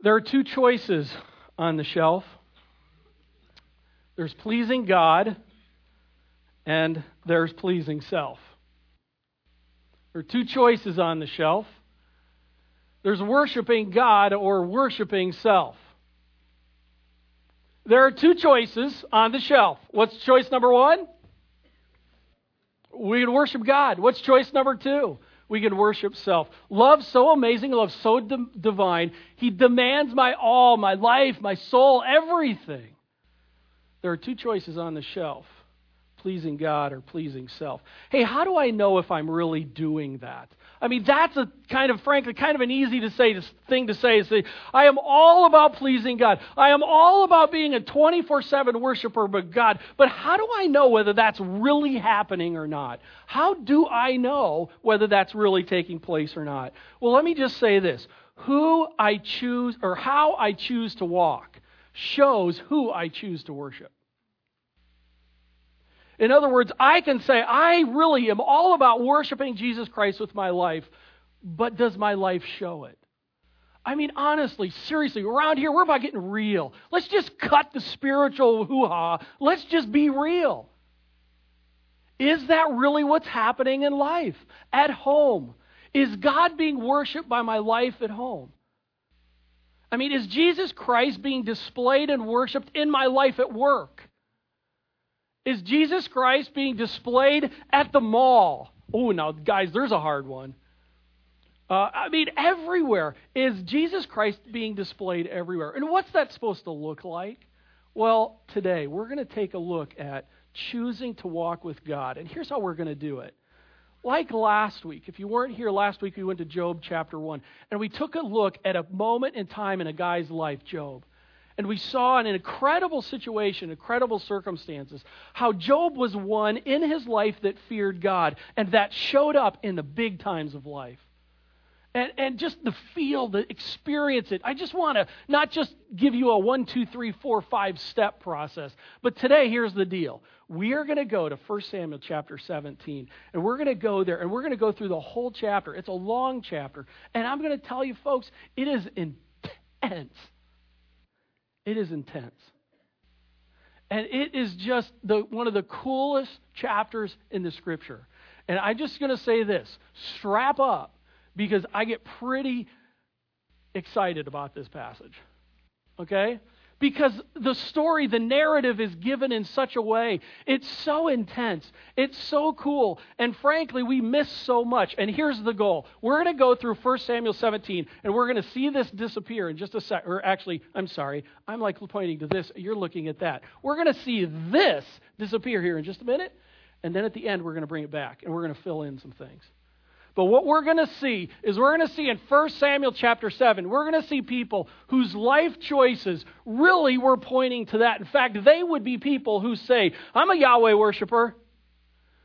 There are two choices on the shelf there's pleasing God, and there's pleasing self. There are two choices on the shelf there's worshiping God or worshiping self. There are two choices on the shelf. What's choice number one? We worship God. What's choice number two? We can worship self. Love so amazing, love so d- divine. He demands my all, my life, my soul, everything. There are two choices on the shelf pleasing God or pleasing self. Hey, how do I know if I'm really doing that? I mean, that's a kind of, frankly, kind of an easy to say thing to say. Is that I am all about pleasing God. I am all about being a 24/7 worshiper of God. But how do I know whether that's really happening or not? How do I know whether that's really taking place or not? Well, let me just say this: who I choose or how I choose to walk shows who I choose to worship. In other words, I can say, I really am all about worshiping Jesus Christ with my life, but does my life show it? I mean, honestly, seriously, around here, we're about getting real. Let's just cut the spiritual hoo ha. Let's just be real. Is that really what's happening in life? At home? Is God being worshiped by my life at home? I mean, is Jesus Christ being displayed and worshiped in my life at work? Is Jesus Christ being displayed at the mall? Oh, now, guys, there's a hard one. Uh, I mean, everywhere. Is Jesus Christ being displayed everywhere? And what's that supposed to look like? Well, today we're going to take a look at choosing to walk with God. And here's how we're going to do it. Like last week, if you weren't here last week, we went to Job chapter 1, and we took a look at a moment in time in a guy's life, Job. And we saw in an incredible situation, incredible circumstances, how Job was one in his life that feared God, and that showed up in the big times of life. And, and just the feel, the experience it. I just want to not just give you a one, two, three, four, five step process, but today, here's the deal. We are going to go to 1 Samuel chapter 17, and we're going to go there, and we're going to go through the whole chapter. It's a long chapter. And I'm going to tell you, folks, it is intense. It is intense. And it is just the, one of the coolest chapters in the scripture. And I'm just going to say this strap up because I get pretty excited about this passage. Okay? Because the story, the narrative is given in such a way. It's so intense. It's so cool. And frankly, we miss so much. And here's the goal we're going to go through 1 Samuel 17, and we're going to see this disappear in just a sec. Or actually, I'm sorry, I'm like pointing to this. You're looking at that. We're going to see this disappear here in just a minute. And then at the end, we're going to bring it back, and we're going to fill in some things. But what we're going to see is we're going to see in 1 Samuel chapter 7, we're going to see people whose life choices really were pointing to that. In fact, they would be people who say, I'm a Yahweh worshiper.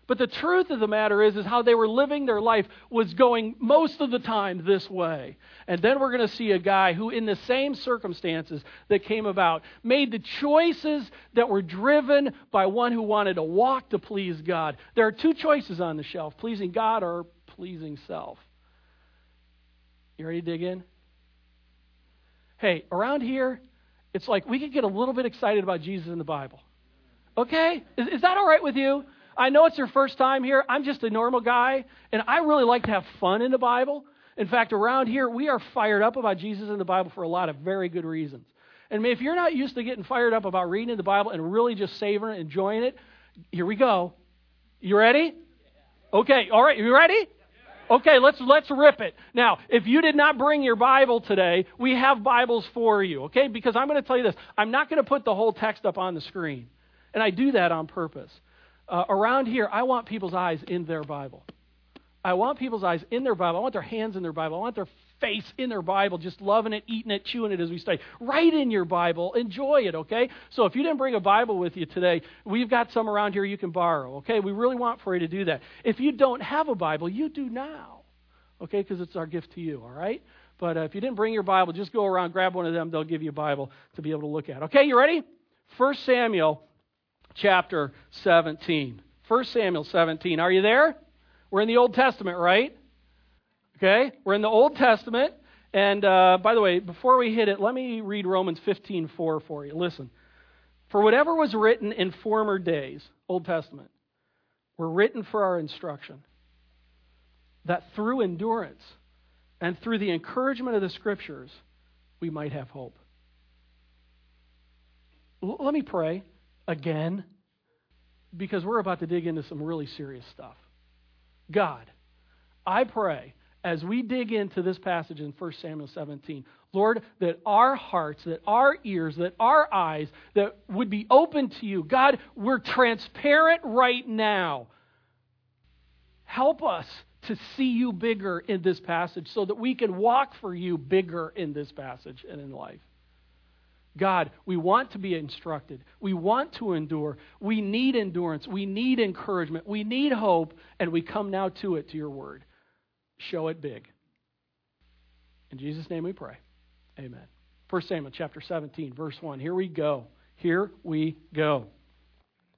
But the truth of the matter is, is how they were living their life was going most of the time this way. And then we're going to see a guy who, in the same circumstances that came about, made the choices that were driven by one who wanted to walk to please God. There are two choices on the shelf pleasing God or pleasing self. You ready to dig in? Hey, around here, it's like we could get a little bit excited about Jesus in the Bible. Okay? Is, is that all right with you? I know it's your first time here. I'm just a normal guy, and I really like to have fun in the Bible. In fact, around here, we are fired up about Jesus in the Bible for a lot of very good reasons. And if you're not used to getting fired up about reading the Bible and really just savoring it, enjoying it, here we go. You ready? Okay, all right, you ready? Okay, let's let's rip it. Now, if you did not bring your Bible today, we have Bibles for you, okay? Because I'm going to tell you this. I'm not going to put the whole text up on the screen. And I do that on purpose. Uh, around here, I want people's eyes in their Bible. I want people's eyes in their Bible. I want their hands in their Bible. I want their face in their Bible, just loving it, eating it, chewing it as we study. Write in your Bible. Enjoy it, okay? So if you didn't bring a Bible with you today, we've got some around here you can borrow, okay? We really want for you to do that. If you don't have a Bible, you do now, okay? Because it's our gift to you, all right? But uh, if you didn't bring your Bible, just go around, grab one of them. They'll give you a Bible to be able to look at. Okay, you ready? 1 Samuel chapter 17. 1 Samuel 17. Are you there? We're in the Old Testament, right? Okay? We're in the Old Testament, And uh, by the way, before we hit it, let me read Romans 15:4 for you. Listen. For whatever was written in former days, Old Testament, were written for our instruction, that through endurance and through the encouragement of the Scriptures, we might have hope. L- let me pray again, because we're about to dig into some really serious stuff. God, I pray as we dig into this passage in 1 Samuel 17, Lord, that our hearts, that our ears, that our eyes, that would be open to you. God, we're transparent right now. Help us to see you bigger in this passage so that we can walk for you bigger in this passage and in life. God, we want to be instructed. We want to endure. We need endurance. We need encouragement. We need hope. And we come now to it, to your word. Show it big. In Jesus' name we pray. Amen. 1 Samuel chapter 17, verse 1. Here we go. Here we go.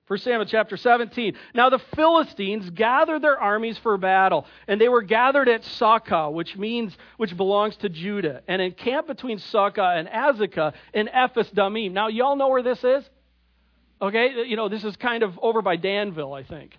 1 Samuel chapter 17. Now the Philistines gathered their armies for battle, and they were gathered at Socoh, which means which belongs to Judah, and encamped between Socoh and Azekah in Ephes Damim. Now y'all know where this is? Okay, you know this is kind of over by Danville, I think.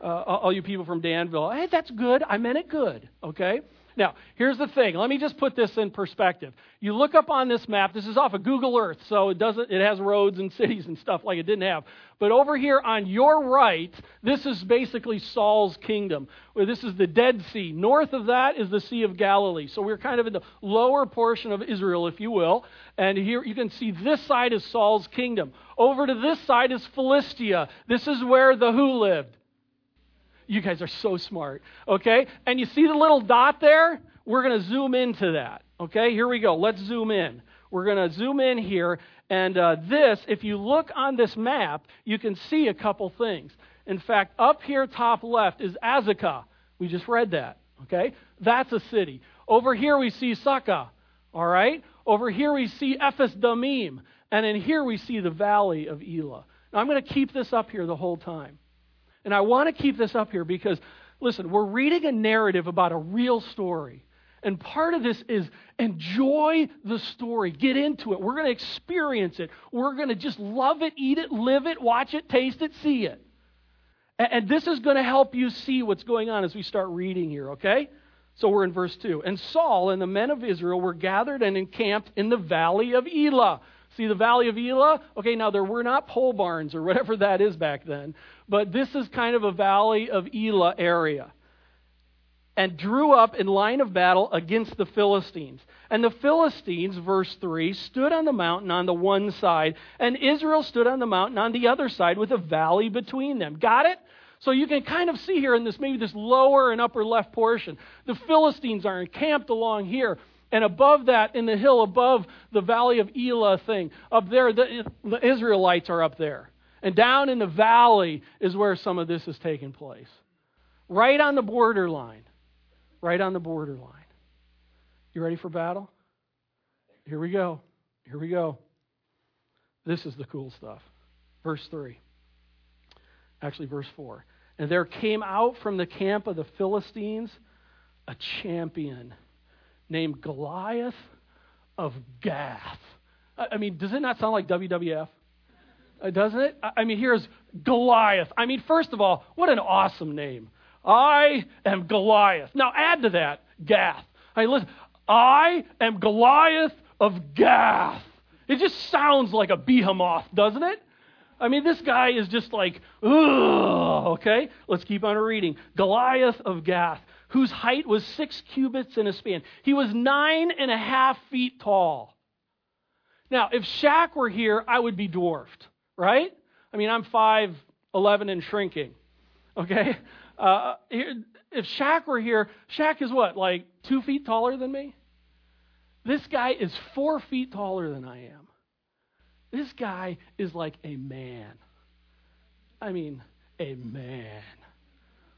Uh, all you people from Danville, hey, that's good. I meant it good. Okay. Now, here's the thing. Let me just put this in perspective. You look up on this map. This is off of Google Earth, so it doesn't. It has roads and cities and stuff like it didn't have. But over here on your right, this is basically Saul's kingdom. This is the Dead Sea. North of that is the Sea of Galilee. So we're kind of in the lower portion of Israel, if you will. And here you can see this side is Saul's kingdom. Over to this side is Philistia. This is where the who lived. You guys are so smart. Okay? And you see the little dot there? We're going to zoom into that. Okay? Here we go. Let's zoom in. We're going to zoom in here. And uh, this, if you look on this map, you can see a couple things. In fact, up here, top left, is Azekah. We just read that. Okay? That's a city. Over here, we see Socoh. All right? Over here, we see Ephes Damim. And in here, we see the valley of Elah. Now, I'm going to keep this up here the whole time. And I want to keep this up here because, listen, we're reading a narrative about a real story. And part of this is enjoy the story. Get into it. We're going to experience it. We're going to just love it, eat it, live it, watch it, taste it, see it. And this is going to help you see what's going on as we start reading here, okay? So we're in verse 2. And Saul and the men of Israel were gathered and encamped in the valley of Elah. See the valley of Elah? Okay, now there were not pole barns or whatever that is back then, but this is kind of a valley of Elah area. And drew up in line of battle against the Philistines. And the Philistines, verse 3, stood on the mountain on the one side, and Israel stood on the mountain on the other side with a valley between them. Got it? So you can kind of see here in this maybe this lower and upper left portion, the Philistines are encamped along here. And above that, in the hill above the valley of Elah thing, up there, the, the Israelites are up there. And down in the valley is where some of this is taking place. Right on the borderline. Right on the borderline. You ready for battle? Here we go. Here we go. This is the cool stuff. Verse 3. Actually, verse 4. And there came out from the camp of the Philistines a champion named Goliath of Gath. I mean, does it not sound like WWF? Uh, doesn't it? I mean, here's Goliath. I mean, first of all, what an awesome name. I am Goliath. Now add to that Gath. I mean, listen, I am Goliath of Gath. It just sounds like a behemoth, doesn't it? I mean, this guy is just like, ugh, okay? Let's keep on reading. Goliath of Gath whose height was six cubits and a span. He was nine and a half feet tall. Now, if Shaq were here, I would be dwarfed, right? I mean, I'm 5'11 and shrinking, okay? Uh, if Shaq were here, Shaq is what, like two feet taller than me? This guy is four feet taller than I am. This guy is like a man. I mean, a man.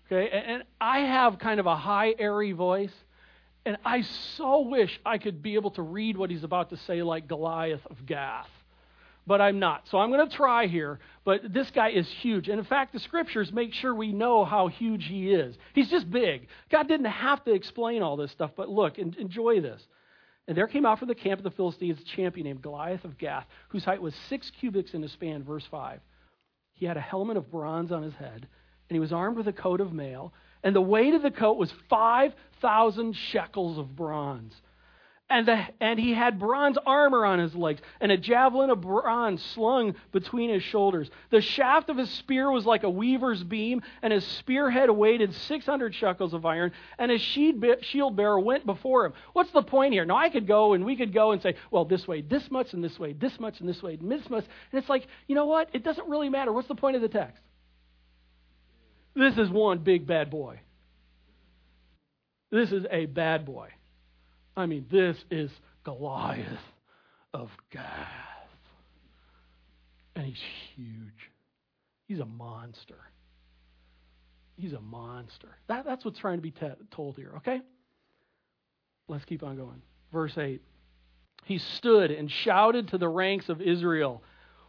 Okay, and I have kind of a high, airy voice, and I so wish I could be able to read what he's about to say like Goliath of Gath. But I'm not. So I'm going to try here. But this guy is huge. And in fact, the scriptures make sure we know how huge he is. He's just big. God didn't have to explain all this stuff, but look, enjoy this. And there came out from the camp of the Philistines a champion named Goliath of Gath, whose height was six cubits in a span. Verse 5. He had a helmet of bronze on his head, and he was armed with a coat of mail, and the weight of the coat was 5,000 shekels of bronze. And, the, and he had bronze armor on his legs, and a javelin of bronze slung between his shoulders. The shaft of his spear was like a weaver's beam, and his spearhead weighted 600 shekels of iron, and his shield bearer went before him. What's the point here? Now, I could go and we could go and say, well, this way, this much, and this way, this much, and this way, and this much. And it's like, you know what? It doesn't really matter. What's the point of the text? This is one big bad boy. This is a bad boy. I mean, this is Goliath of Gath. And he's huge. He's a monster. He's a monster. That, that's what's trying to be told here, okay? Let's keep on going. Verse 8. He stood and shouted to the ranks of Israel,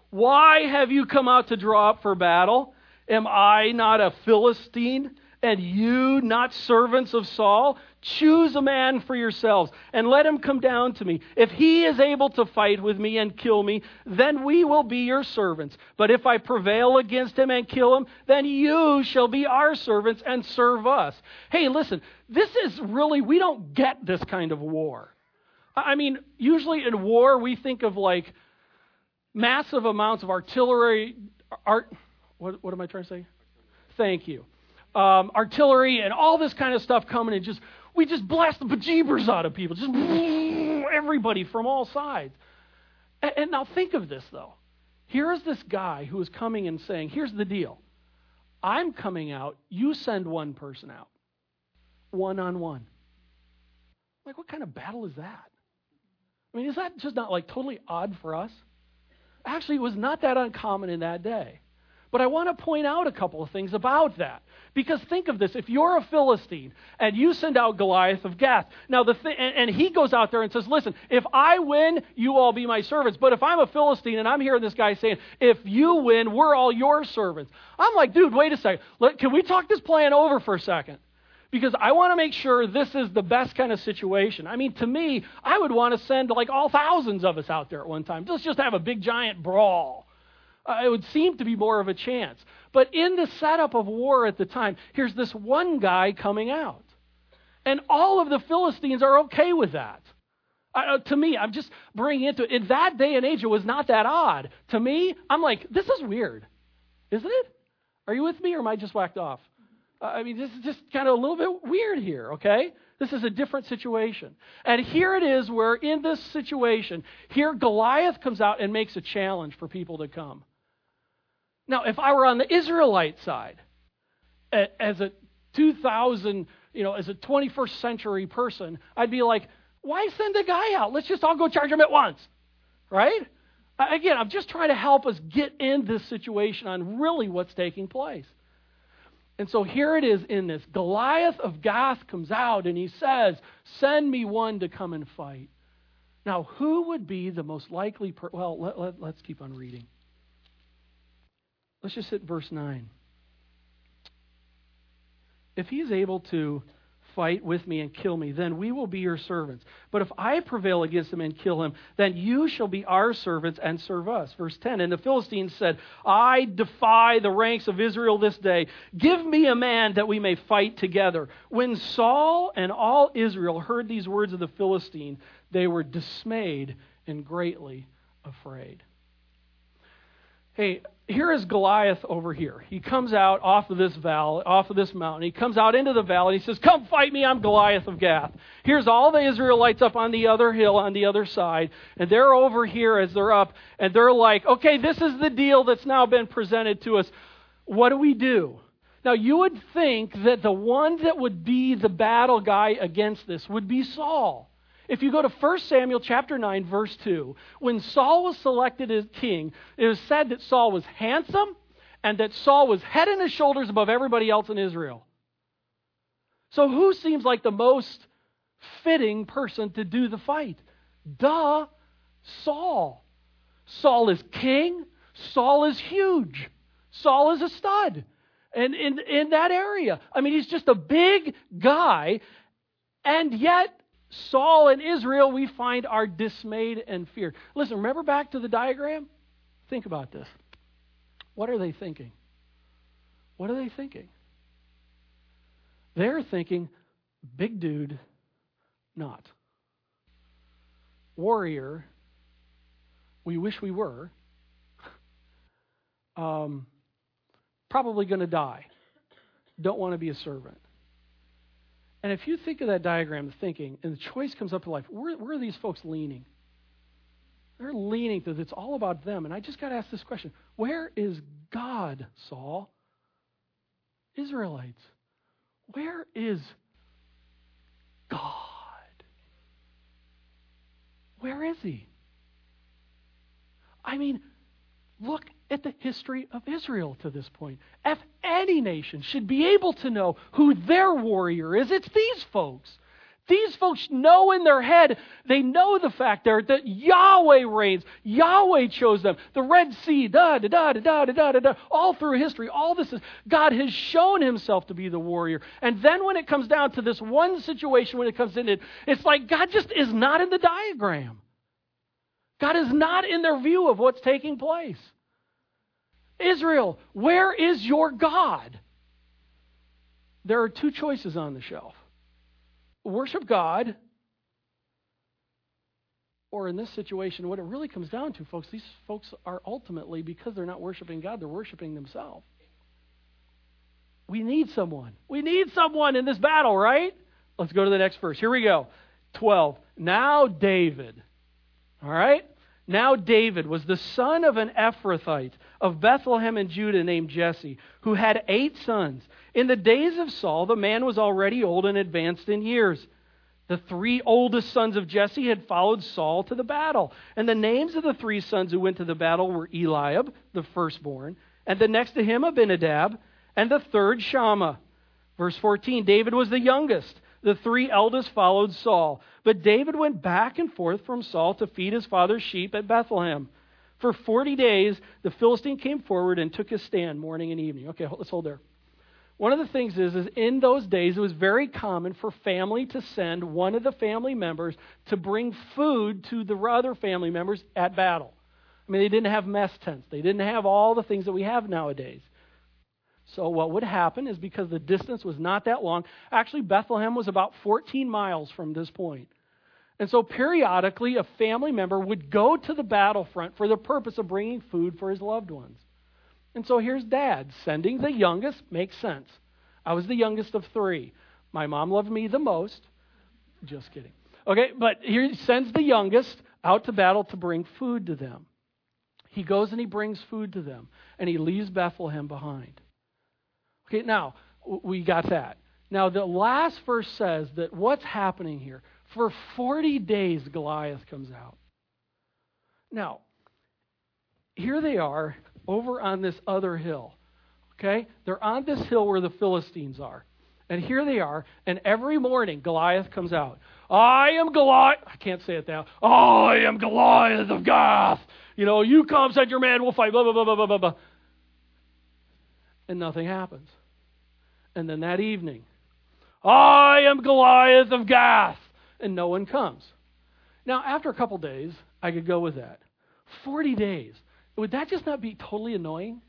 Why have you come out to draw up for battle? Am I not a Philistine? and you not servants of Saul? Choose a man for yourselves and let him come down to me. If he is able to fight with me and kill me, then we will be your servants. But if I prevail against him and kill him, then you shall be our servants and serve us. Hey, listen, this is really, we don't get this kind of war. I mean, usually in war, we think of like massive amounts of artillery. Art, what, what am I trying to say? Thank you um, artillery and all this kind of stuff coming and just we just blast the bejeebers out of people, just everybody from all sides. And, and now think of this though. Here is this guy who is coming and saying, "Here's the deal. I'm coming out. You send one person out, one on one." Like, what kind of battle is that? I mean, is that just not like totally odd for us? Actually, it was not that uncommon in that day. But I want to point out a couple of things about that. Because think of this if you're a Philistine and you send out Goliath of Gath, now the th- and, and he goes out there and says, Listen, if I win, you all be my servants. But if I'm a Philistine and I'm hearing this guy saying, If you win, we're all your servants, I'm like, Dude, wait a second. Let, can we talk this plan over for a second? because I want to make sure this is the best kind of situation. I mean, to me, I would want to send like all thousands of us out there at one time. Let's just have a big giant brawl uh, it would seem to be more of a chance. But in the setup of war at the time, here's this one guy coming out. And all of the Philistines are okay with that. Uh, to me, I'm just bringing into it. In that day and age, it was not that odd. To me, I'm like, this is weird. Isn't it? Are you with me or am I just whacked off? Uh, I mean, this is just kind of a little bit weird here, okay? This is a different situation. And here it is where, in this situation, here Goliath comes out and makes a challenge for people to come. Now, if I were on the Israelite side, as a 2000, you know, as a 21st century person, I'd be like, why send a guy out? Let's just all go charge him at once, right? Again, I'm just trying to help us get in this situation on really what's taking place. And so here it is in this. Goliath of Gath comes out and he says, Send me one to come and fight. Now, who would be the most likely? Per- well, let, let, let's keep on reading. Let's just hit verse 9. If he is able to fight with me and kill me, then we will be your servants. But if I prevail against him and kill him, then you shall be our servants and serve us. Verse 10 And the Philistines said, I defy the ranks of Israel this day. Give me a man that we may fight together. When Saul and all Israel heard these words of the Philistine, they were dismayed and greatly afraid. Hey, here is Goliath over here. He comes out off of this valley, off of this mountain. He comes out into the valley. He says, Come fight me, I'm Goliath of Gath. Here's all the Israelites up on the other hill on the other side. And they're over here as they're up, and they're like, Okay, this is the deal that's now been presented to us. What do we do? Now, you would think that the one that would be the battle guy against this would be Saul. If you go to 1 Samuel chapter 9 verse 2, when Saul was selected as king, it was said that Saul was handsome and that Saul was head and shoulders above everybody else in Israel. So who seems like the most fitting person to do the fight? Duh, Saul. Saul is king. Saul is huge. Saul is a stud. And in, in that area, I mean, he's just a big guy, and yet Saul and Israel, we find are dismayed and feared. Listen, remember back to the diagram? Think about this. What are they thinking? What are they thinking? They're thinking, big dude, not. Warrior, we wish we were. Um, probably going to die. Don't want to be a servant. And if you think of that diagram of thinking, and the choice comes up in life, where, where are these folks leaning? They're leaning to it's all about them. And I just got to ask this question Where is God, Saul? Israelites, where is God? Where is He? I mean, look at the history of Israel to this point. If any nation should be able to know who their warrior is, it's these folks. These folks know in their head, they know the fact there that Yahweh reigns. Yahweh chose them. The Red Sea, da da da da da da da da, all through history, all this is God has shown himself to be the warrior. And then when it comes down to this one situation, when it comes in, it, it's like God just is not in the diagram. God is not in their view of what's taking place. Israel, where is your God? There are two choices on the shelf worship God, or in this situation, what it really comes down to, folks, these folks are ultimately, because they're not worshiping God, they're worshiping themselves. We need someone. We need someone in this battle, right? Let's go to the next verse. Here we go. 12. Now David. All right? Now David was the son of an Ephrathite of Bethlehem in Judah named Jesse, who had eight sons. In the days of Saul, the man was already old and advanced in years. The three oldest sons of Jesse had followed Saul to the battle. And the names of the three sons who went to the battle were Eliab, the firstborn, and the next to him Abinadab, and the third Shammah. Verse 14 David was the youngest. The three eldest followed Saul. But David went back and forth from Saul to feed his father's sheep at Bethlehem. For 40 days, the Philistine came forward and took his stand morning and evening. Okay, let's hold there. One of the things is, is in those days, it was very common for family to send one of the family members to bring food to the other family members at battle. I mean, they didn't have mess tents. They didn't have all the things that we have nowadays. So, what would happen is because the distance was not that long, actually, Bethlehem was about 14 miles from this point. And so, periodically, a family member would go to the battlefront for the purpose of bringing food for his loved ones. And so here's dad sending the youngest makes sense. I was the youngest of three. My mom loved me the most. Just kidding. Okay, but he sends the youngest out to battle to bring food to them. He goes and he brings food to them, and he leaves Bethlehem behind. Okay, now we got that. Now the last verse says that what's happening here? For 40 days, Goliath comes out. Now, here they are over on this other hill. Okay? They're on this hill where the Philistines are. And here they are, and every morning Goliath comes out. I am Goliath. I can't say it now. I am Goliath of Gath. You know, you come, send your man, we'll fight, blah, blah, blah, blah, blah, blah. And nothing happens. And then that evening, I am Goliath of Gath. And no one comes. Now, after a couple days, I could go with that. 40 days. Would that just not be totally annoying?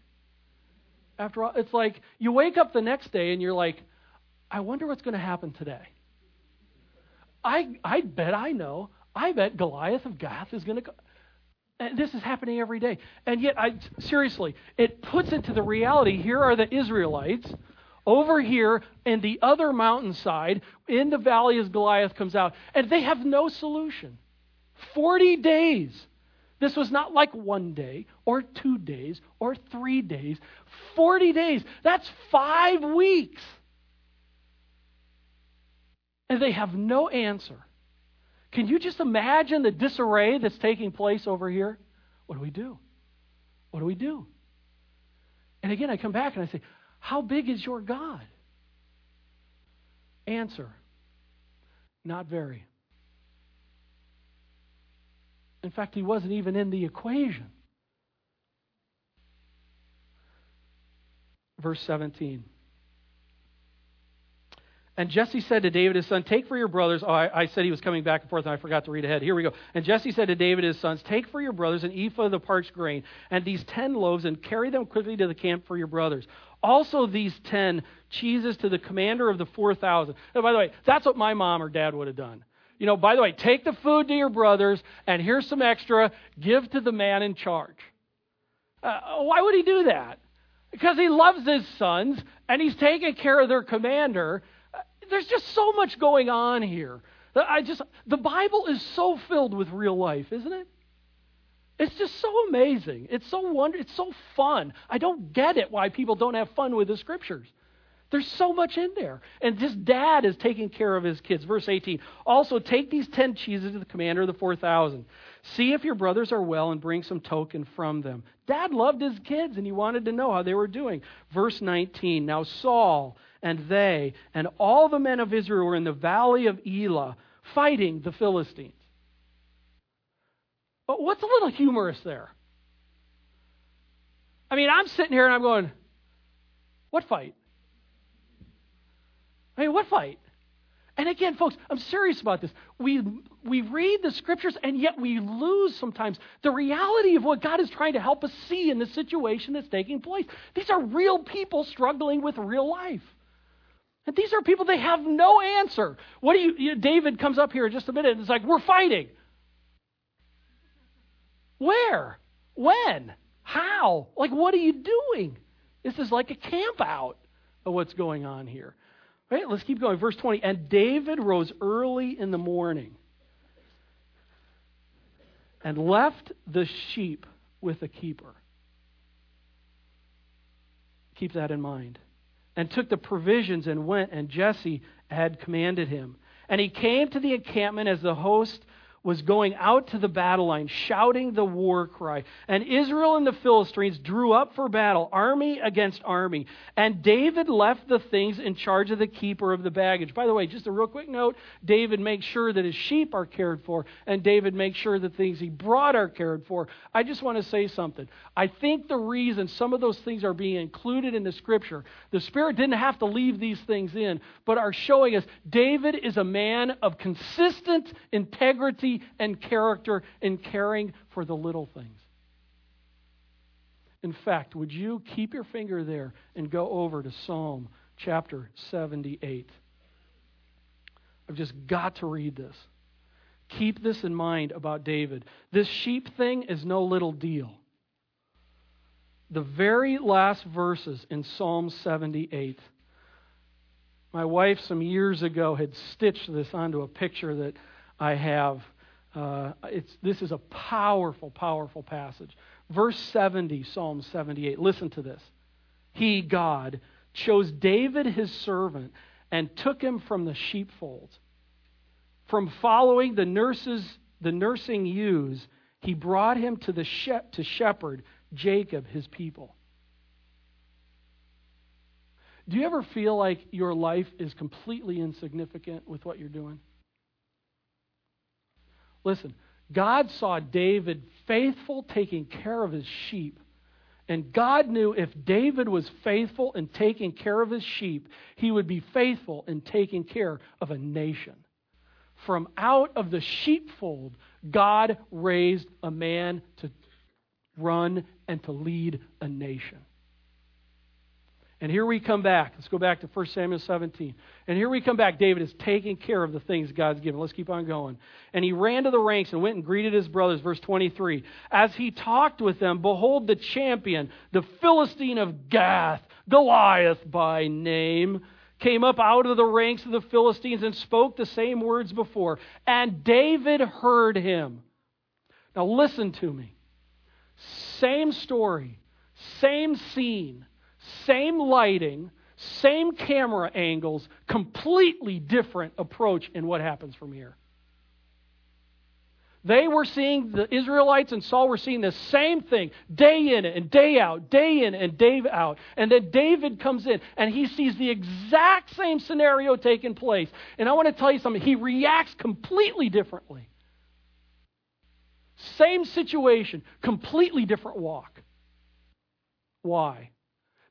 After all, it's like you wake up the next day and you're like, I wonder what's going to happen today. I, I bet I know. I bet Goliath of Gath is going to go. And this is happening every day. And yet, I seriously, it puts it to the reality. Here are the Israelites. Over here in the other mountainside, in the valley as Goliath comes out, and they have no solution. 40 days this was not like one day or two days or three days, 40 days. That's five weeks. And they have no answer. Can you just imagine the disarray that's taking place over here? What do we do? What do we do? And again, I come back and I say, How big is your God? Answer Not very. In fact, he wasn't even in the equation. Verse 17. And Jesse said to David his son, Take for your brothers. Oh, I, I, said he was coming back and forth, and I forgot to read ahead. Here we go. And Jesse said to David his sons, Take for your brothers an ephah of the parched grain, and these ten loaves, and carry them quickly to the camp for your brothers. Also, these ten cheeses to the commander of the four thousand. Oh, by the way, that's what my mom or dad would have done. You know, by the way, take the food to your brothers, and here's some extra. Give to the man in charge. Uh, why would he do that? Because he loves his sons, and he's taking care of their commander there's just so much going on here. I just the Bible is so filled with real life, isn't it? It's just so amazing. It's so wonder. It's so fun. I don't get it why people don't have fun with the scriptures. There's so much in there. And this dad is taking care of his kids. Verse 18. Also, take these ten cheeses to the commander of the 4,000. See if your brothers are well and bring some token from them. Dad loved his kids and he wanted to know how they were doing. Verse 19. Now, Saul and they and all the men of Israel were in the valley of Elah fighting the Philistines. But what's a little humorous there? I mean, I'm sitting here and I'm going, what fight? I mean, what fight? And again, folks, I'm serious about this. We, we read the scriptures and yet we lose sometimes the reality of what God is trying to help us see in the situation that's taking place. These are real people struggling with real life. And these are people, they have no answer. What do you, you David comes up here in just a minute and it's like, we're fighting. Where? When? How? Like, what are you doing? This is like a camp out of what's going on here. Right? Let's keep going. Verse 20. And David rose early in the morning and left the sheep with a keeper. Keep that in mind and took the provisions and went, and Jesse had commanded him. And he came to the encampment as the host was going out to the battle line, shouting the war cry. And Israel and the Philistines drew up for battle, army against army. And David left the things in charge of the keeper of the baggage. By the way, just a real quick note David makes sure that his sheep are cared for, and David makes sure the things he brought are cared for. I just want to say something. I think the reason some of those things are being included in the scripture, the Spirit didn't have to leave these things in, but are showing us David is a man of consistent integrity and character in caring for the little things. In fact, would you keep your finger there and go over to Psalm chapter 78? I've just got to read this. Keep this in mind about David. This sheep thing is no little deal. The very last verses in Psalm 78. My wife, some years ago, had stitched this onto a picture that I have uh, this is a powerful, powerful passage. Verse 70, Psalm 78. Listen to this. He, God, chose David his servant and took him from the sheepfold. From following the nurses, the nursing ewes, he brought him to the she- to shepherd Jacob, his people. Do you ever feel like your life is completely insignificant with what you're doing? Listen, God saw David faithful taking care of his sheep. And God knew if David was faithful in taking care of his sheep, he would be faithful in taking care of a nation. From out of the sheepfold, God raised a man to run and to lead a nation. And here we come back. Let's go back to 1 Samuel 17. And here we come back. David is taking care of the things God's given. Let's keep on going. And he ran to the ranks and went and greeted his brothers. Verse 23. As he talked with them, behold, the champion, the Philistine of Gath, Goliath by name, came up out of the ranks of the Philistines and spoke the same words before. And David heard him. Now listen to me. Same story, same scene same lighting, same camera angles, completely different approach in what happens from here. They were seeing, the Israelites and Saul were seeing the same thing day in and day out, day in and day out. And then David comes in and he sees the exact same scenario taking place. And I want to tell you something, he reacts completely differently. Same situation, completely different walk. Why?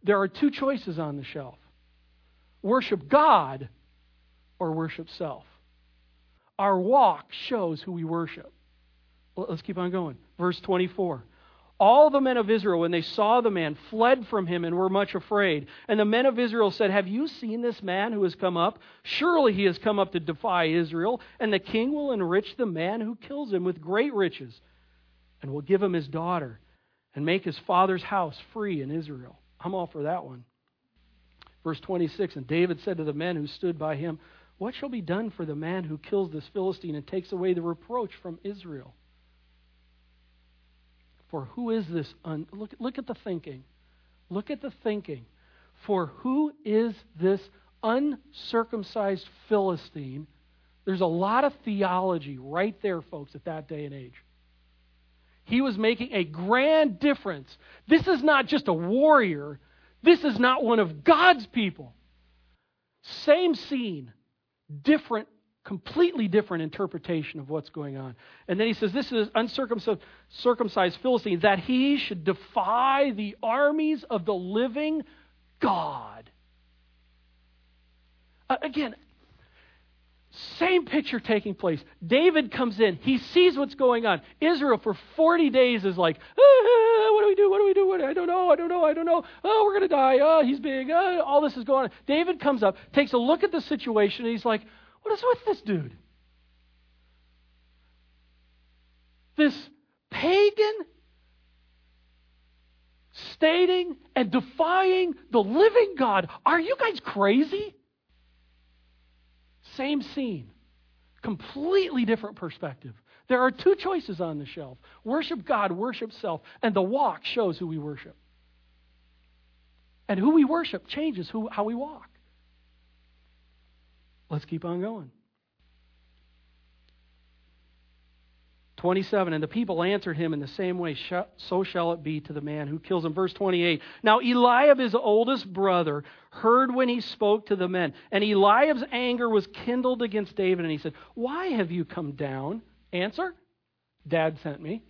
There are two choices on the shelf worship God or worship self? Our walk shows who we worship. Let's keep on going. Verse 24. All the men of Israel, when they saw the man, fled from him and were much afraid. And the men of Israel said, Have you seen this man who has come up? Surely he has come up to defy Israel, and the king will enrich the man who kills him with great riches, and will give him his daughter, and make his father's house free in Israel. I'm all for that one. Verse 26 And David said to the men who stood by him, What shall be done for the man who kills this Philistine and takes away the reproach from Israel? For who is this? Un- look, look at the thinking. Look at the thinking. For who is this uncircumcised Philistine? There's a lot of theology right there, folks, at that day and age. He was making a grand difference. This is not just a warrior, this is not one of God's people. Same scene, different completely different interpretation of what's going on. And then he says, This is uncircumcised Philistine, that he should defy the armies of the living God. Uh, again, same picture taking place. David comes in. He sees what's going on. Israel for 40 days is like, ah, what do we do? What do we do? What, I don't know. I don't know. I don't know. Oh, we're going to die. Oh, he's big. Oh, all this is going on. David comes up, takes a look at the situation, and he's like, what is with this dude? This pagan stating and defying the living God. Are you guys crazy? Same scene, completely different perspective. There are two choices on the shelf worship God, worship self, and the walk shows who we worship. And who we worship changes who, how we walk. Let's keep on going. 27, and the people answered him in the same way, so shall it be to the man who kills him. Verse 28. Now Eliab, his oldest brother, heard when he spoke to the men, and Eliab's anger was kindled against David, and he said, Why have you come down? Answer, Dad sent me.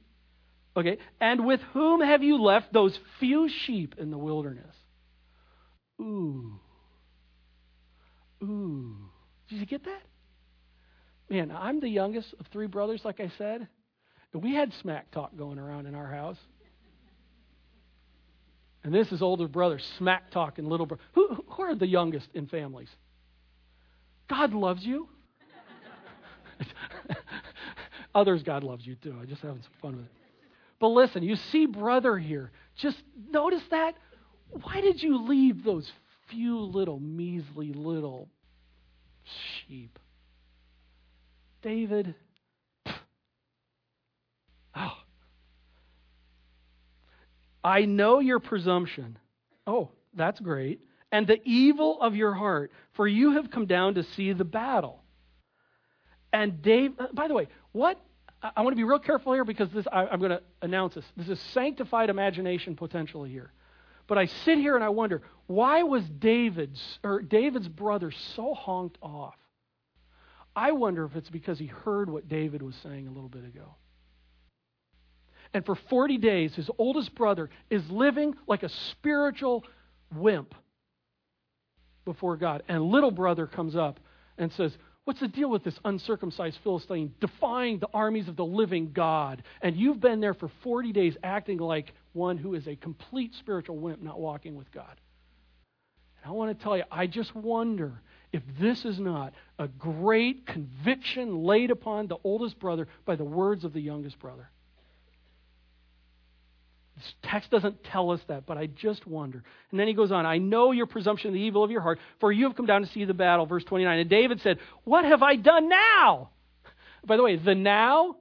Okay, and with whom have you left those few sheep in the wilderness? Ooh. Ooh. Did you get that? Man, I'm the youngest of three brothers, like I said. We had smack talk going around in our house. And this is older brother smack talking little brother. Who, who are the youngest in families? God loves you. Others, God loves you too. I'm just having some fun with it. But listen, you see brother here. Just notice that. Why did you leave those few little, measly little sheep? David, I know your presumption. Oh, that's great. And the evil of your heart, for you have come down to see the battle. And Dave, uh, by the way, what I want to be real careful here because this I, I'm going to announce this. This is sanctified imagination potentially here. But I sit here and I wonder why was David's or David's brother so honked off? I wonder if it's because he heard what David was saying a little bit ago. And for 40 days, his oldest brother is living like a spiritual wimp before God. And little brother comes up and says, What's the deal with this uncircumcised Philistine defying the armies of the living God? And you've been there for 40 days acting like one who is a complete spiritual wimp, not walking with God. And I want to tell you, I just wonder if this is not a great conviction laid upon the oldest brother by the words of the youngest brother. This text doesn't tell us that, but I just wonder. And then he goes on, I know your presumption the evil of your heart, for you have come down to see the battle. Verse 29. And David said, What have I done now? By the way, the now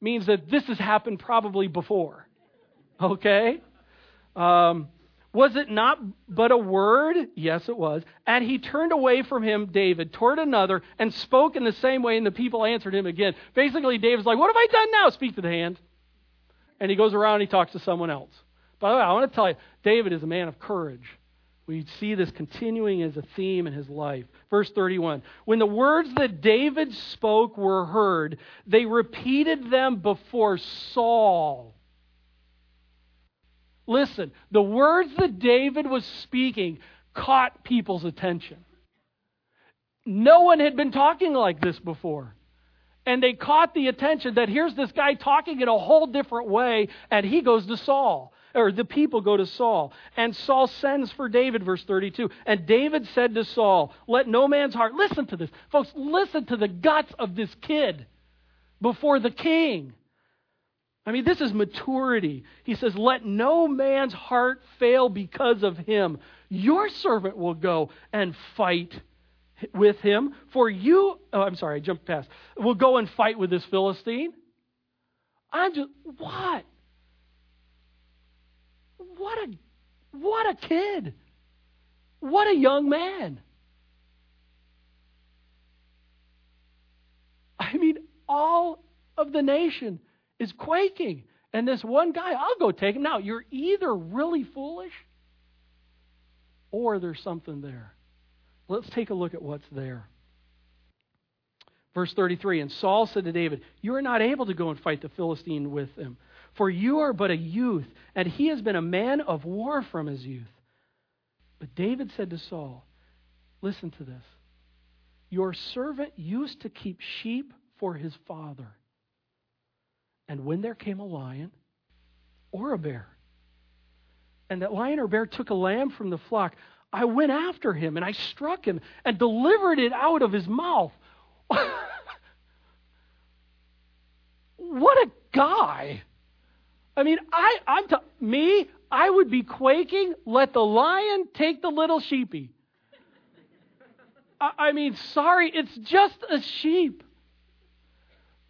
means that this has happened probably before. Okay? Um, was it not but a word? Yes, it was. And he turned away from him, David, toward another, and spoke in the same way, and the people answered him again. Basically, David's like, What have I done now? Speak to the hand and he goes around and he talks to someone else. By the way, I want to tell you, David is a man of courage. We see this continuing as a theme in his life. Verse 31 When the words that David spoke were heard, they repeated them before Saul. Listen, the words that David was speaking caught people's attention. no one had been talking like this before. And they caught the attention that here's this guy talking in a whole different way, and he goes to Saul. Or the people go to Saul. And Saul sends for David, verse 32. And David said to Saul, Let no man's heart, listen to this. Folks, listen to the guts of this kid before the king. I mean, this is maturity. He says, Let no man's heart fail because of him. Your servant will go and fight with him. For you, oh, I'm sorry, I jumped past. Will go and fight with this Philistine. I'm just, what? What a, what a kid. What a young man. I mean, all of the nation is quaking. And this one guy, I'll go take him. Now, you're either really foolish or there's something there. Let's take a look at what's there. Verse 33 And Saul said to David, You are not able to go and fight the Philistine with him, for you are but a youth, and he has been a man of war from his youth. But David said to Saul, Listen to this. Your servant used to keep sheep for his father. And when there came a lion or a bear, and that lion or bear took a lamb from the flock, I went after him and I struck him and delivered it out of his mouth. what a guy. I mean, I, I'm t- me, I would be quaking. Let the lion take the little sheepy. I, I mean, sorry, it's just a sheep.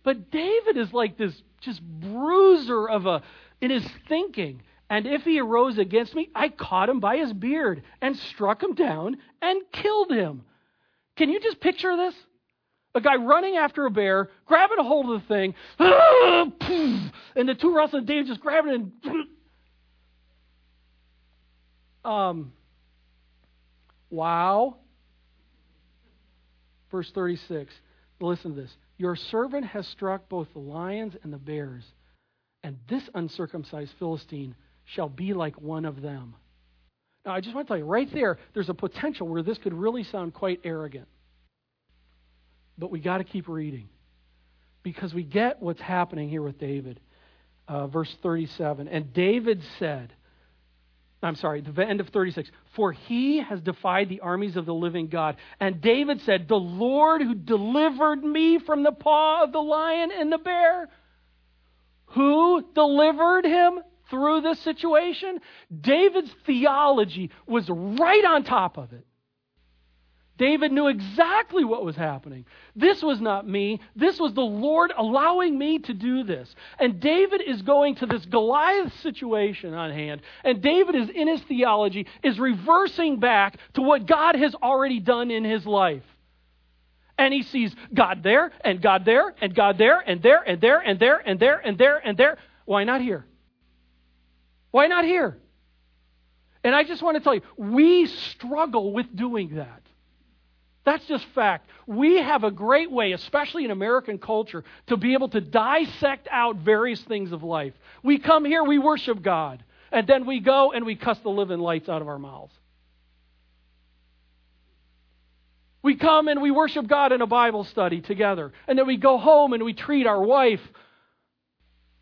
But David is like this just bruiser of a in his thinking. And if he arose against me, I caught him by his beard and struck him down and killed him. Can you just picture this? A guy running after a bear, grabbing a hold of the thing, and the two wrestlers, David just grabbing it and. Um, wow. Verse 36. Listen to this. Your servant has struck both the lions and the bears, and this uncircumcised Philistine shall be like one of them. Now, I just want to tell you, right there, there's a potential where this could really sound quite arrogant. But we got to keep reading because we get what's happening here with David. Uh, verse 37. And David said, I'm sorry, the end of 36. For he has defied the armies of the living God. And David said, The Lord who delivered me from the paw of the lion and the bear, who delivered him through this situation? David's theology was right on top of it. David knew exactly what was happening. This was not me. This was the Lord allowing me to do this. And David is going to this Goliath situation on hand. And David is in his theology, is reversing back to what God has already done in his life. And he sees God there, and God there, and God there, and there, and there, and there, and there, and there, and there. Why not here? Why not here? And I just want to tell you, we struggle with doing that. That's just fact. We have a great way, especially in American culture, to be able to dissect out various things of life. We come here, we worship God, and then we go and we cuss the living lights out of our mouths. We come and we worship God in a Bible study together, and then we go home and we treat our wife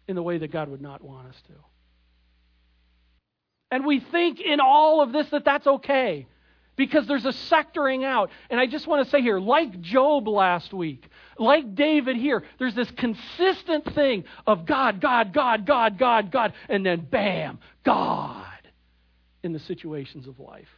in the way that God would not want us to. And we think in all of this that that's okay because there's a sectoring out. And I just want to say here, like Job last week, like David here, there's this consistent thing of God, God, God, God, God, God, and then bam, God in the situations of life.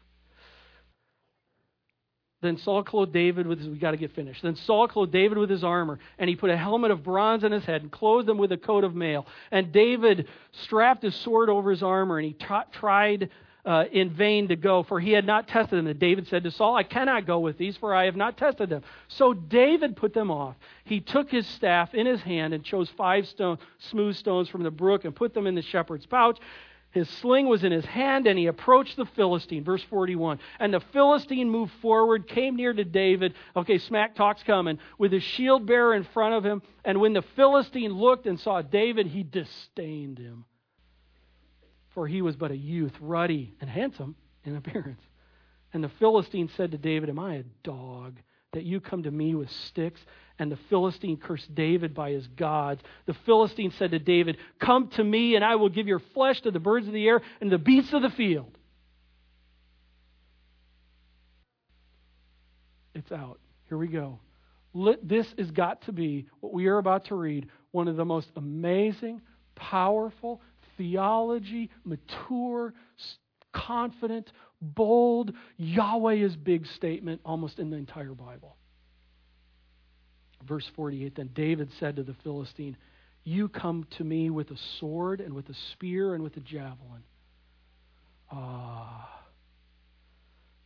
Then Saul clothed David with his, we got to get finished. Then Saul clothed David with his armor, and he put a helmet of bronze on his head and clothed him with a coat of mail. And David strapped his sword over his armor, and he t- tried uh, in vain to go, for he had not tested them. And David said to Saul, I cannot go with these, for I have not tested them. So David put them off. He took his staff in his hand and chose five stone, smooth stones from the brook and put them in the shepherd's pouch. His sling was in his hand, and he approached the Philistine. Verse 41. And the Philistine moved forward, came near to David. Okay, smack talk's coming, with his shield bearer in front of him. And when the Philistine looked and saw David, he disdained him for he was but a youth, ruddy and handsome in appearance. And the Philistine said to David, Am I a dog that you come to me with sticks? And the Philistine cursed David by his gods. The Philistine said to David, Come to me, and I will give your flesh to the birds of the air and the beasts of the field. It's out. Here we go. This has got to be what we are about to read one of the most amazing, powerful, theology, mature, confident, bold, Yahweh is big statement almost in the entire Bible. Verse 48 Then David said to the Philistine, You come to me with a sword and with a spear and with a javelin. Ah,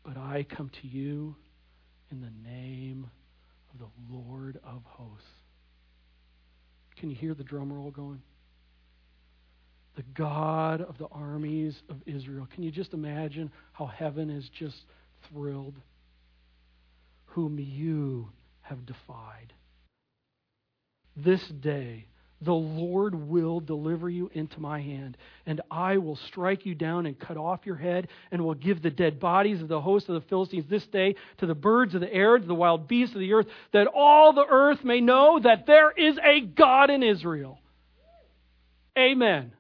but I come to you in the name of the Lord of hosts. Can you hear the drum roll going? The God of the armies of Israel. Can you just imagine how heaven is just thrilled? Whom you have defied. This day, the Lord will deliver you into my hand, and I will strike you down and cut off your head, and will give the dead bodies of the host of the Philistines this day to the birds of the air, to the wild beasts of the earth, that all the earth may know that there is a God in Israel. Amen.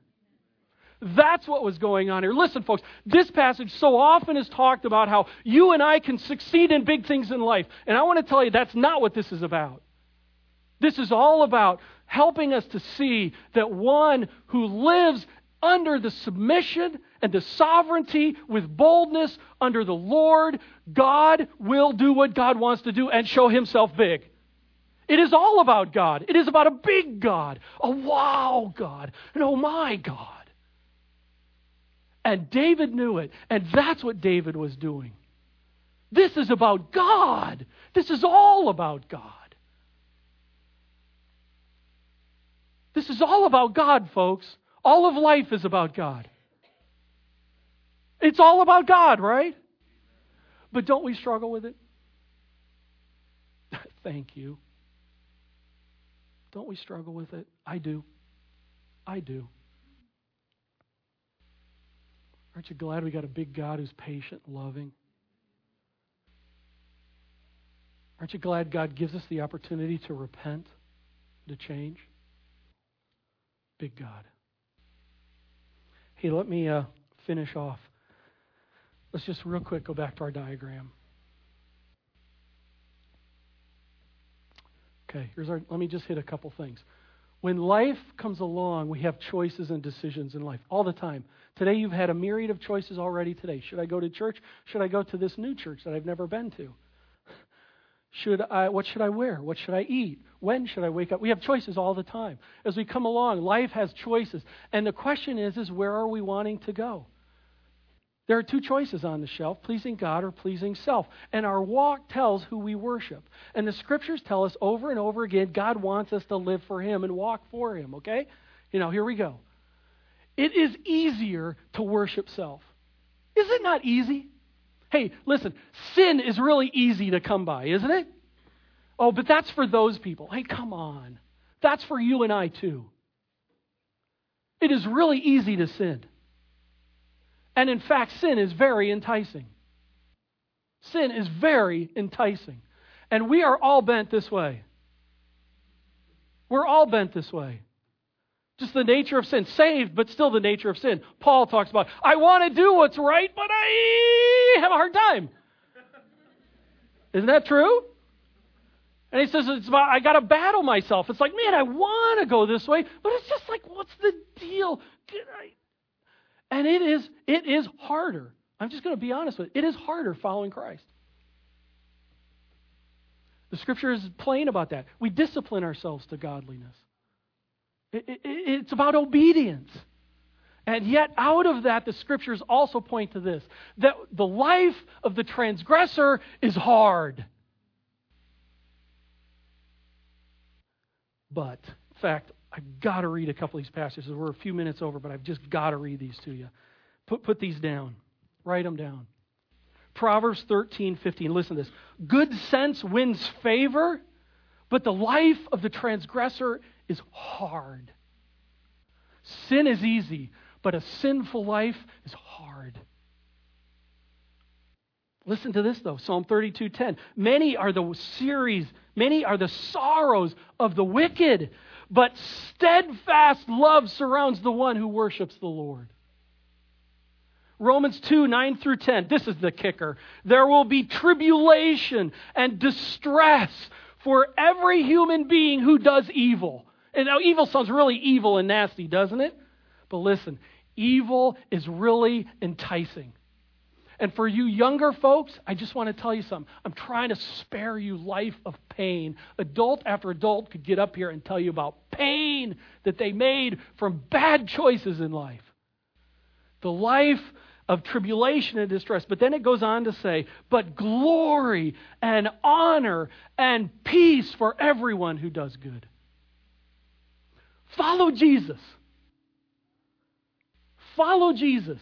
That's what was going on here. Listen, folks, this passage so often is talked about how you and I can succeed in big things in life. And I want to tell you that's not what this is about. This is all about helping us to see that one who lives under the submission and the sovereignty with boldness under the Lord, God will do what God wants to do and show himself big. It is all about God. It is about a big God, a wow God, an oh my God. And David knew it, and that's what David was doing. This is about God. This is all about God. This is all about God, folks. All of life is about God. It's all about God, right? But don't we struggle with it? Thank you. Don't we struggle with it? I do. I do. Aren't you glad we got a big God who's patient, loving? Aren't you glad God gives us the opportunity to repent, to change? big God. Hey, let me uh, finish off. Let's just real quick go back to our diagram. Okay, here's our. Let me just hit a couple things. When life comes along, we have choices and decisions in life all the time. Today, you've had a myriad of choices already today. Should I go to church? Should I go to this new church that I've never been to? Should I, what should I wear? What should I eat? When should I wake up? We have choices all the time. As we come along, life has choices. And the question is, is where are we wanting to go? There are two choices on the shelf pleasing God or pleasing self. And our walk tells who we worship. And the scriptures tell us over and over again God wants us to live for Him and walk for Him, okay? You know, here we go. It is easier to worship self. Is it not easy? Hey, listen, sin is really easy to come by, isn't it? Oh, but that's for those people. Hey, come on. That's for you and I too. It is really easy to sin. And in fact, sin is very enticing. Sin is very enticing. And we are all bent this way. We're all bent this way. Just the nature of sin. Saved, but still the nature of sin. Paul talks about, I want to do what's right, but I have a hard time. Isn't that true? And he says, it's about, I got to battle myself. It's like, man, I want to go this way, but it's just like, what's the deal? And it is, it is harder. I'm just going to be honest with you. It is harder following Christ. The scripture is plain about that. We discipline ourselves to godliness. It's about obedience. And yet, out of that, the scriptures also point to this that the life of the transgressor is hard. But, in fact, I've got to read a couple of these passages. We're a few minutes over, but I've just got to read these to you. Put, put these down, write them down. Proverbs 13, 15. Listen to this. Good sense wins favor, but the life of the transgressor is hard. Sin is easy, but a sinful life is hard. Listen to this though, Psalm 32:10. Many are the series, many are the sorrows of the wicked, but steadfast love surrounds the one who worships the Lord. Romans 2 9 through 10. This is the kicker. There will be tribulation and distress for every human being who does evil. And now, evil sounds really evil and nasty, doesn't it? But listen, evil is really enticing. And for you younger folks, I just want to tell you something. I'm trying to spare you life of pain. Adult after adult could get up here and tell you about pain that they made from bad choices in life. The life of tribulation and distress. But then it goes on to say, but glory and honor and peace for everyone who does good. Follow Jesus. Follow Jesus.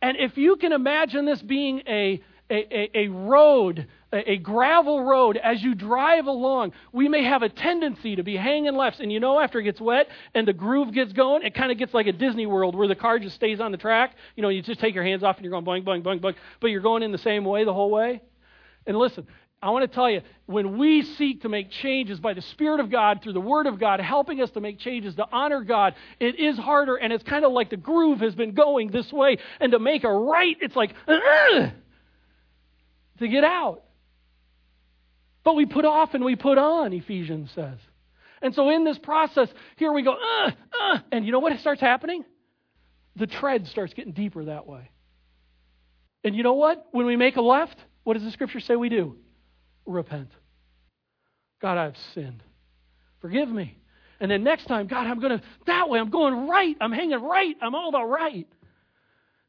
And if you can imagine this being a, a, a, road, a, a gravel road, as you drive along, we may have a tendency to be hanging lefts. And you know, after it gets wet and the groove gets going, it kind of gets like a Disney World where the car just stays on the track. You know, you just take your hands off and you're going boing, boing, boing, boing, but you're going in the same way the whole way. And listen, I want to tell you, when we seek to make changes by the Spirit of God, through the Word of God, helping us to make changes to honor God, it is harder, and it's kind of like the groove has been going this way, and to make a right, it's like, to get out. But we put off and we put on, Ephesians says. And so in this process, here we go, and you know what starts happening? The tread starts getting deeper that way. And you know what? When we make a left, what does the scripture say we do? Repent. God, I've sinned. Forgive me. And then next time, God, I'm going to, that way, I'm going right. I'm hanging right. I'm all about right.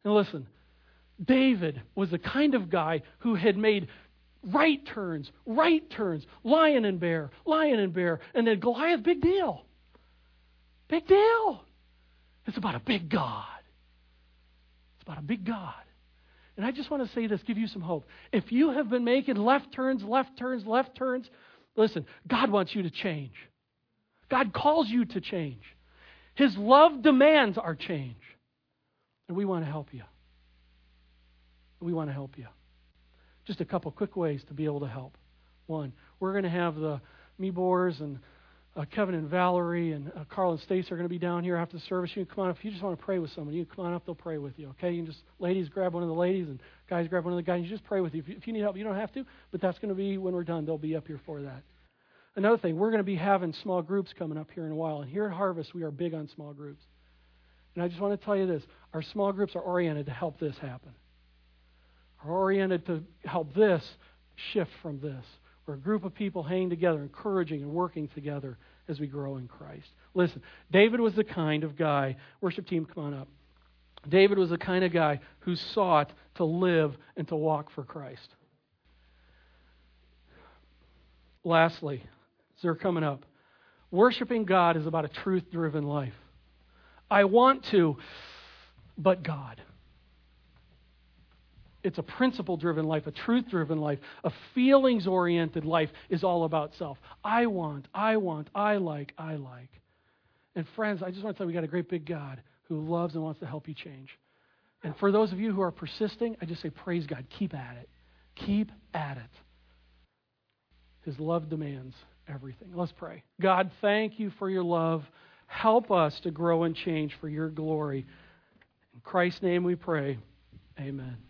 And listen, David was the kind of guy who had made right turns, right turns, lion and bear, lion and bear. And then Goliath, big deal. Big deal. It's about a big God. It's about a big God. And I just want to say this, give you some hope. If you have been making left turns, left turns, left turns, listen, God wants you to change. God calls you to change. His love demands our change. And we want to help you. We want to help you. Just a couple quick ways to be able to help. One, we're going to have the Mebors and uh, Kevin and Valerie and uh, Carl and Stace are going to be down here after the service. You can come on. If you just want to pray with someone, you can come on up. They'll pray with you. Okay? You can just, ladies, grab one of the ladies, and guys, grab one of the guys. You just pray with you. If, you. if you need help, you don't have to, but that's going to be when we're done. They'll be up here for that. Another thing, we're going to be having small groups coming up here in a while. And here at Harvest, we are big on small groups. And I just want to tell you this our small groups are oriented to help this happen, are oriented to help this shift from this. A group of people hanging together, encouraging and working together as we grow in Christ. Listen, David was the kind of guy, worship team, come on up. David was the kind of guy who sought to live and to walk for Christ. Lastly, as they're coming up, worshiping God is about a truth driven life. I want to, but God. It's a principle driven life, a truth driven life, a feelings oriented life is all about self. I want, I want, I like, I like. And friends, I just want to tell you we got a great big God who loves and wants to help you change. And for those of you who are persisting, I just say, praise God. Keep at it. Keep at it. His love demands everything. Let's pray. God, thank you for your love. Help us to grow and change for your glory. In Christ's name we pray. Amen.